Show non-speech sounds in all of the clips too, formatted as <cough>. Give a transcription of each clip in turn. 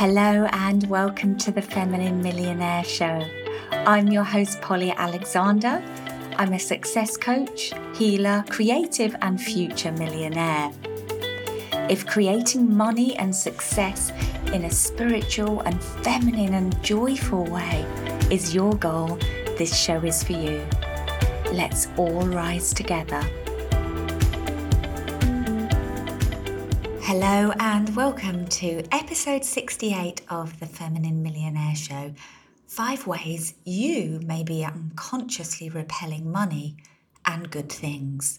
Hello and welcome to the Feminine Millionaire Show. I'm your host, Polly Alexander. I'm a success coach, healer, creative, and future millionaire. If creating money and success in a spiritual and feminine and joyful way is your goal, this show is for you. Let's all rise together. Hello, and welcome to episode 68 of the Feminine Millionaire Show. Five ways you may be unconsciously repelling money and good things.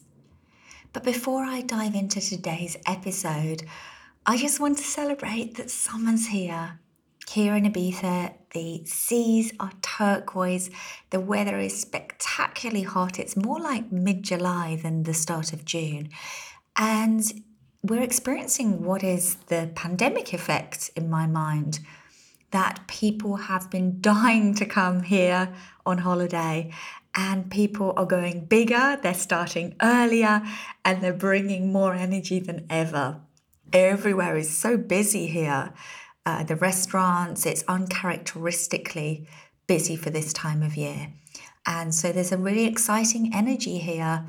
But before I dive into today's episode, I just want to celebrate that summer's here. Here in Ibiza, the seas are turquoise, the weather is spectacularly hot. It's more like mid July than the start of June. And we're experiencing what is the pandemic effect in my mind that people have been <laughs> dying to come here on holiday and people are going bigger, they're starting earlier, and they're bringing more energy than ever. Everywhere is so busy here. Uh, the restaurants, it's uncharacteristically busy for this time of year. And so there's a really exciting energy here.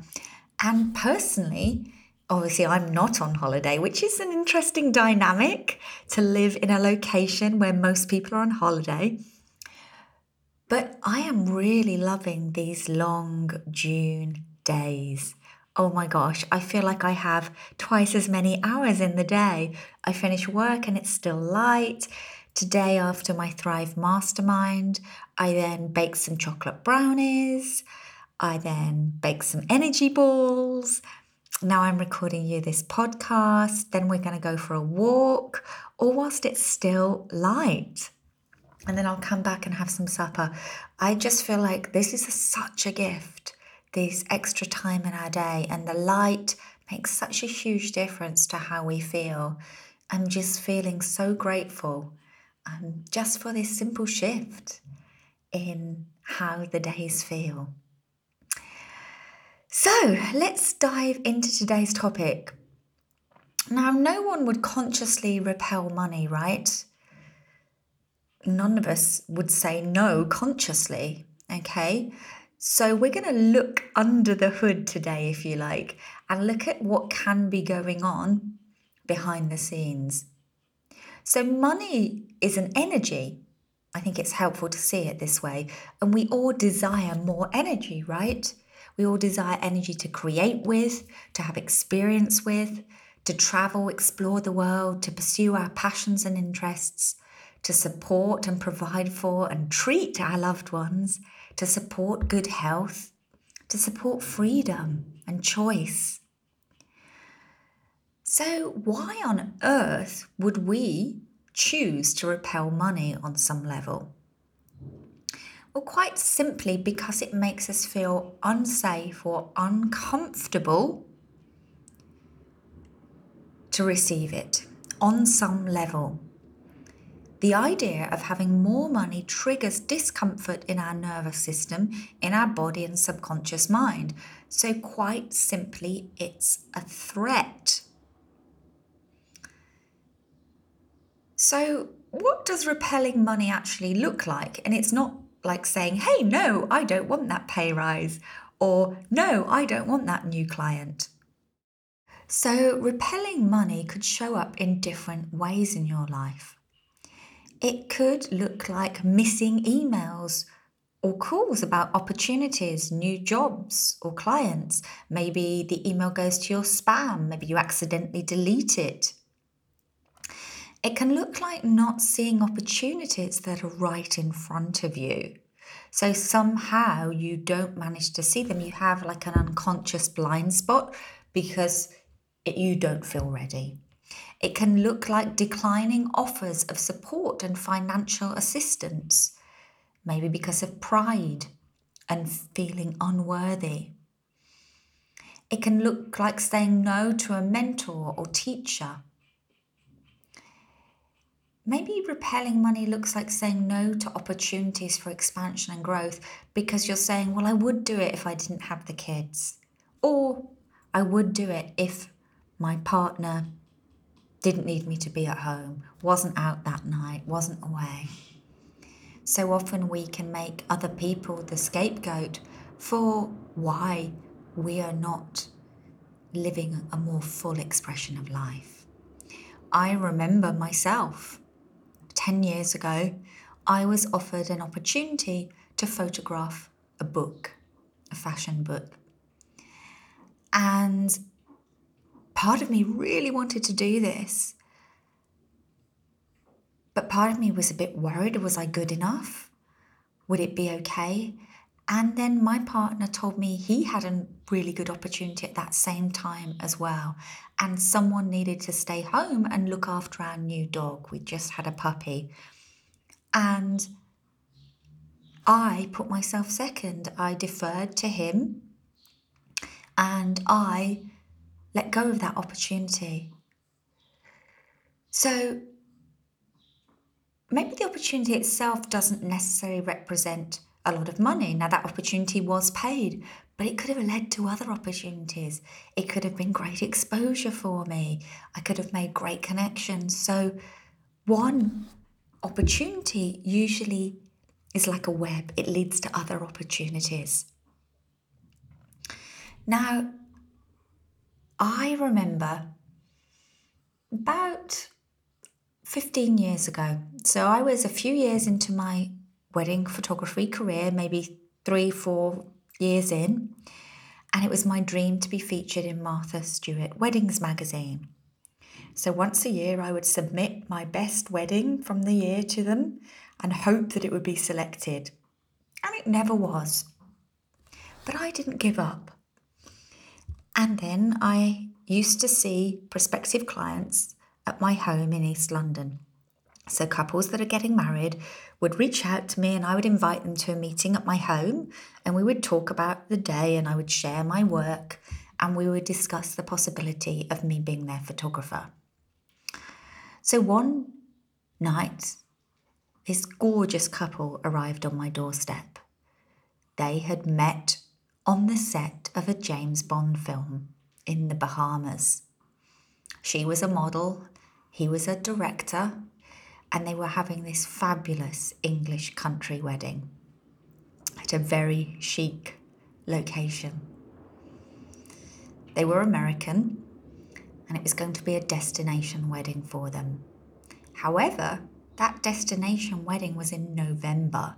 And personally, obviously I'm not on holiday, which is an interesting dynamic to live in a location where most people are on holiday. But I am really loving these long June days. Oh my gosh, I feel like I have twice as many hours in the day. I finish work and it's still light. Today, after my Thrive Mastermind, I then bake some chocolate brownies. I then bake some energy balls now I'm recording you this podcast, then we're going to go for a walk, or whilst it's still light. And then I'll come back and have some supper. I just feel like this is a, such a gift, this extra time in our day, and the light makes such a huge difference to how we feel. I'm just feeling so grateful um, just for this simple shift in how the days feel. So let's dive into today's topic. Now, no one would consciously repel money, right? None of us would say no consciously, okay? So, we're going to look under the hood today, if you like, and look at what can be going on behind the scenes. So, money is an energy. I think it's helpful to see it this way. And we all desire more energy, right? We all desire energy to create with, to have experience with, to travel, explore the world, to pursue our passions and interests, to support and provide for and treat our loved ones, to support good health, to support freedom and choice. So, why on earth would we choose to repel money on some level? Well, quite simply because it makes us feel unsafe or uncomfortable to receive it on some level. The idea of having more money triggers discomfort in our nervous system, in our body and subconscious mind. So, quite simply, it's a threat. So, what does repelling money actually look like? And it's not like saying, hey, no, I don't want that pay rise, or no, I don't want that new client. So, repelling money could show up in different ways in your life. It could look like missing emails or calls about opportunities, new jobs, or clients. Maybe the email goes to your spam, maybe you accidentally delete it. It can look like not seeing opportunities that are right in front of you. So somehow you don't manage to see them. You have like an unconscious blind spot because it, you don't feel ready. It can look like declining offers of support and financial assistance, maybe because of pride and feeling unworthy. It can look like saying no to a mentor or teacher Maybe repelling money looks like saying no to opportunities for expansion and growth because you're saying, well, I would do it if I didn't have the kids. Or I would do it if my partner didn't need me to be at home, wasn't out that night, wasn't away. So often we can make other people the scapegoat for why we are not living a more full expression of life. I remember myself 10 years ago, I was offered an opportunity to photograph a book, a fashion book. And part of me really wanted to do this. But part of me was a bit worried was I good enough? Would it be okay? And then my partner told me he had a really good opportunity at that same time as well. And someone needed to stay home and look after our new dog. We just had a puppy. And I put myself second. I deferred to him and I let go of that opportunity. So maybe the opportunity itself doesn't necessarily represent a lot of money. Now, that opportunity was paid, but it could have led to other opportunities. It could have been great exposure for me. I could have made great connections. So, one opportunity usually is like a web, it leads to other opportunities. Now, I remember about 15 years ago. So I was a few years into my wedding photography career, maybe three, four years in. And it was my dream to be featured in Martha Stewart Weddings magazine. So once a year, I would submit my best wedding from the year to them and hope that it would be selected. And it never was. But I didn't give up. And then I used to see prospective clients at my home in East London. So, couples that are getting married would reach out to me and I would invite them to a meeting at my home and we would talk about the day and I would share my work and we would discuss the possibility of me being their photographer. So, one night, this gorgeous couple arrived on my doorstep. They had met on the set of a James Bond film in the Bahamas. She was a model, he was a director, and they were having this fabulous English country wedding at a very chic location. They were American, and it was going to be a destination wedding for them. However, that destination wedding was in November.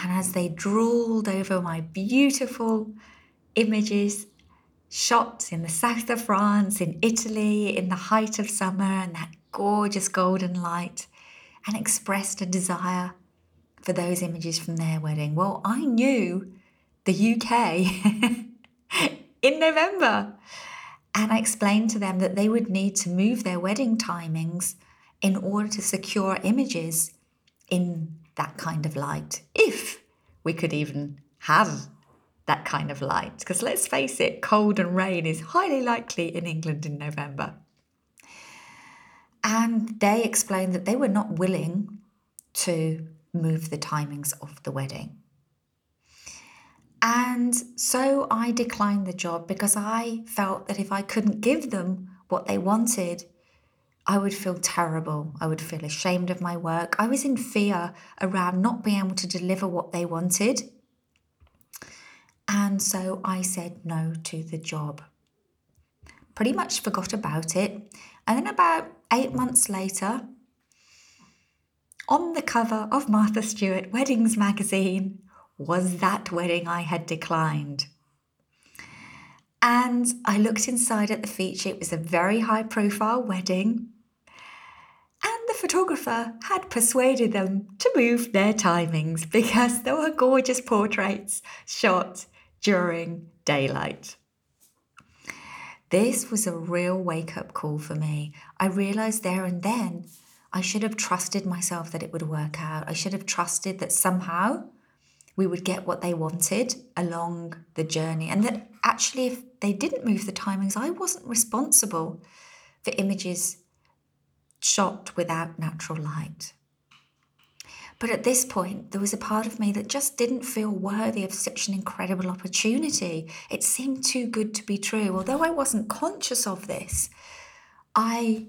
And as they drooled over my beautiful images, shots in the south of France, in Italy, in the height of summer, and that gorgeous golden light and expressed a desire for those images from their wedding. Well, I knew the UK <laughs> in November. And I explained to them that they would need to move their wedding timings in order to secure images in that kind of light, if we could even have that kind of light. Because let's face it, cold and rain is highly likely in England in November. And they explained that they were not willing to move the timings of the wedding. And so I declined the job because I felt that if I couldn't give them what they wanted, I would feel terrible. I would feel ashamed of my work. I was in fear around not being able to deliver what they wanted. And so I said no to the job. Pretty much forgot about it. And then about eight months later, on the cover of Martha Stewart Weddings magazine was that wedding I had declined. And I looked inside at the feature, it was a very high profile wedding. And the photographer had persuaded them to move their timings because there were gorgeous portraits shot during daylight. This was a real wake up call for me. I realized there and then I should have trusted myself that it would work out. I should have trusted that somehow we would get what they wanted along the journey. And that actually, if they didn't move the timings, I wasn't responsible for images shot without natural light. But at this point, there was a part of me that just didn't feel worthy of such an incredible opportunity. It seemed too good to be true. Although I wasn't conscious of this, I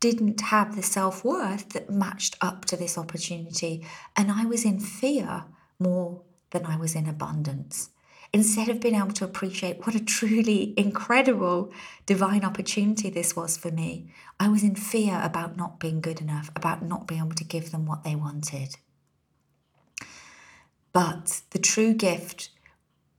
didn't have the self worth that matched up to this opportunity. And I was in fear more than I was in abundance. Instead of being able to appreciate what a truly incredible divine opportunity this was for me, I was in fear about not being good enough, about not being able to give them what they wanted. But the true gift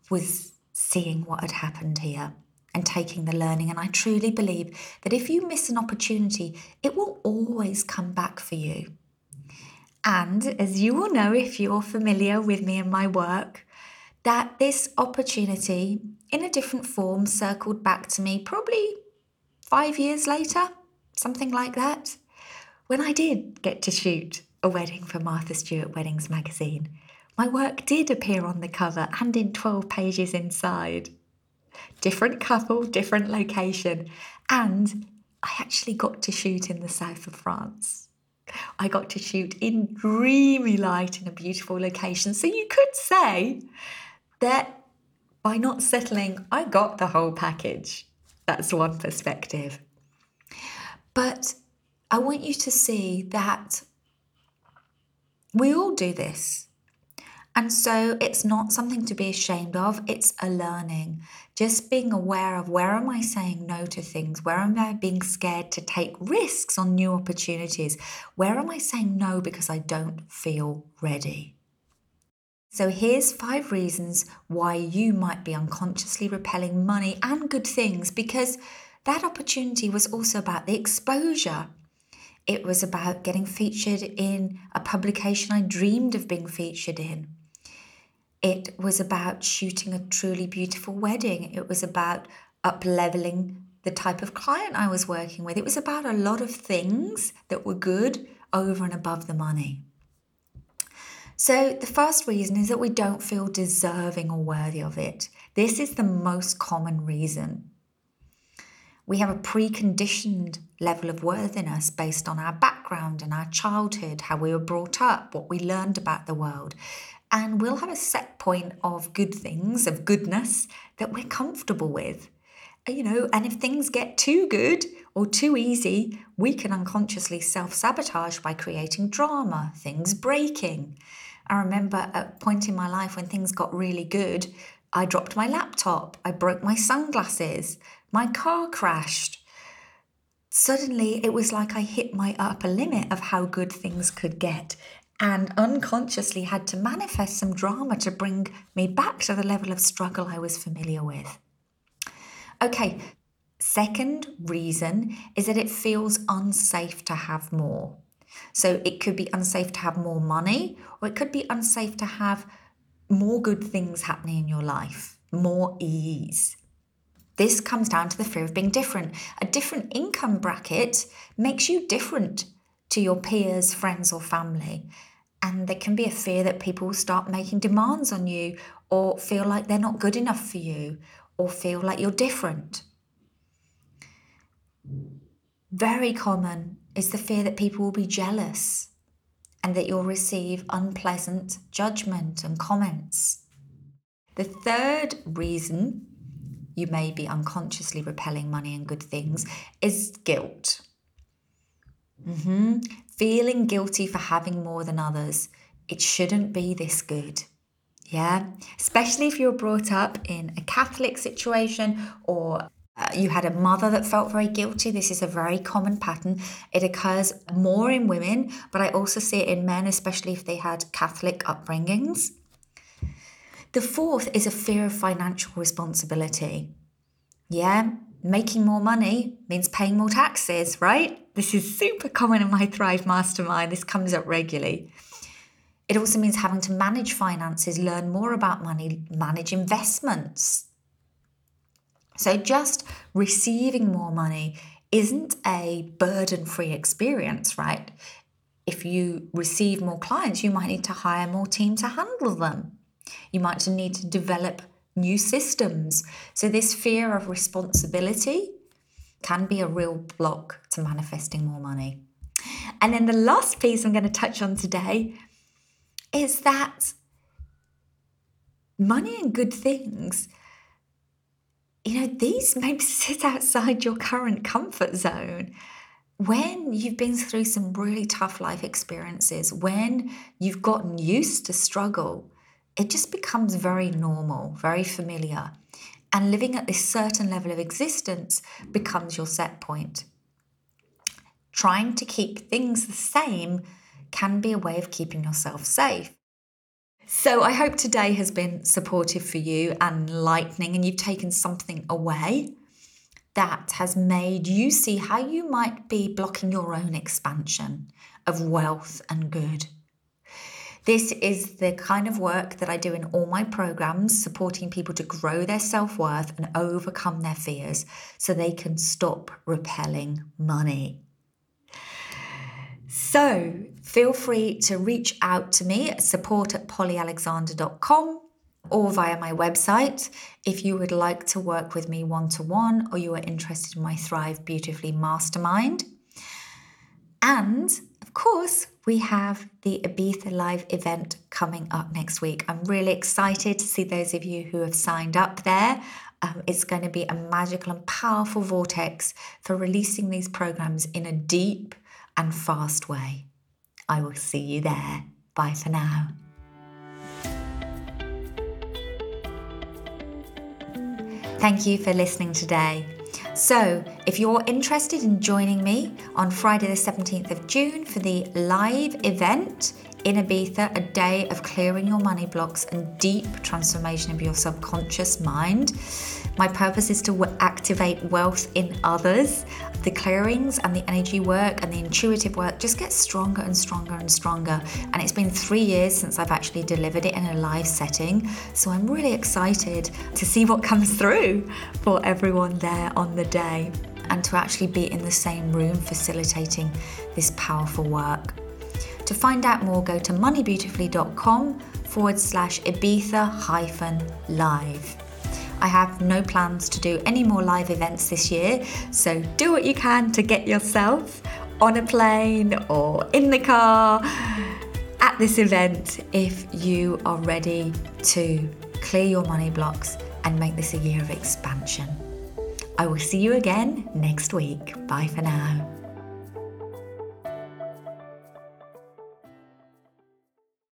was seeing what had happened here and taking the learning. And I truly believe that if you miss an opportunity, it will always come back for you. And as you will know, if you're familiar with me and my work, that this opportunity in a different form circled back to me probably five years later, something like that, when I did get to shoot a wedding for Martha Stewart Weddings magazine. My work did appear on the cover and in 12 pages inside different couple, different location. And I actually got to shoot in the south of France. I got to shoot in dreamy light in a beautiful location. So you could say that by not settling, I got the whole package. That's one perspective. But I want you to see that we all do this. And so it's not something to be ashamed of, it's a learning. Just being aware of where am I saying no to things? Where am I being scared to take risks on new opportunities? Where am I saying no because I don't feel ready? So here's five reasons why you might be unconsciously repelling money and good things because that opportunity was also about the exposure. It was about getting featured in a publication I dreamed of being featured in. It was about shooting a truly beautiful wedding. It was about up leveling the type of client I was working with. It was about a lot of things that were good over and above the money. So, the first reason is that we don't feel deserving or worthy of it. This is the most common reason. We have a preconditioned level of worthiness based on our background and our childhood, how we were brought up, what we learned about the world and we'll have a set point of good things, of goodness that we're comfortable with. You know, and if things get too good or too easy, we can unconsciously self sabotage by creating drama, things breaking. I remember at a point in my life when things got really good, I dropped my laptop, I broke my sunglasses, my car crashed. Suddenly, it was like I hit my upper limit of how good things could get and unconsciously had to manifest some drama to bring me back to the level of struggle I was familiar with. Okay, second reason is that it feels unsafe to have more. So it could be unsafe to have more money, or it could be unsafe to have more good things happening in your life, more ease. This comes down to the fear of being different. A different income bracket makes you different to your peers, friends, or family. And there can be a fear that people will start making demands on you or feel like they're not good enough for you or feel like you're different. Very common is the fear that people will be jealous and that you'll receive unpleasant judgment and comments. The third reason you may be unconsciously repelling money and good things is guilt. Mm-hmm. Feeling guilty for having more than others. It shouldn't be this good. Yeah, especially if you're brought up in a Catholic situation or uh, you had a mother that felt very guilty. This is a very common pattern. It occurs more in women, but I also see it in men, especially if they had Catholic upbringings. The fourth is a fear of financial responsibility. Yeah, making more money means paying more taxes, right? This is super common in my Thrive Mastermind. This comes up regularly. It also means having to manage finances, learn more about money, manage investments. So, just receiving more money isn't a burden free experience, right? If you receive more clients, you might need to hire more team to handle them. You might need to develop new systems. So, this fear of responsibility can be a real block to manifesting more money. And then the last piece I'm going to touch on today is that money and good things you know, these maybe <laughs> sit outside your current comfort zone. When you've been through some really tough life experiences, when you've gotten used to struggle, it just becomes very normal, very familiar. And living at this certain level of existence becomes your set point. Trying to keep things the same can be a way of keeping yourself safe. So I hope today has been supportive for you and enlightening, and you've taken something away that has made you see how you might be blocking your own expansion of wealth and good. This is the kind of work that I do in all my programs, supporting people to grow their self worth and overcome their fears so they can stop repelling money. So feel free to reach out to me at support at pollyalexander.com or via my website if you would like to work with me one to one or you are interested in my Thrive Beautifully Mastermind. And of course, we have the Ibiza Live event coming up next week. I'm really excited to see those of you who have signed up there. Um, it's going to be a magical and powerful vortex for releasing these programs in a deep, and fast way. I will see you there. Bye for now. Thank you for listening today. So, if you're interested in joining me on Friday, the 17th of June for the live event in Ibiza, a day of clearing your money blocks and deep transformation of your subconscious mind, my purpose is to activate wealth in others. The clearings and the energy work and the intuitive work just gets stronger and stronger and stronger. And it's been three years since I've actually delivered it in a live setting. So I'm really excited to see what comes <laughs> through for everyone there on the day and to actually be in the same room facilitating this powerful work. To find out more, go to moneybeautifully.com forward slash Ibiza hyphen live. I have no plans to do any more live events this year, so do what you can to get yourself on a plane or in the car at this event if you are ready to clear your money blocks and make this a year of expansion. I will see you again next week. Bye for now.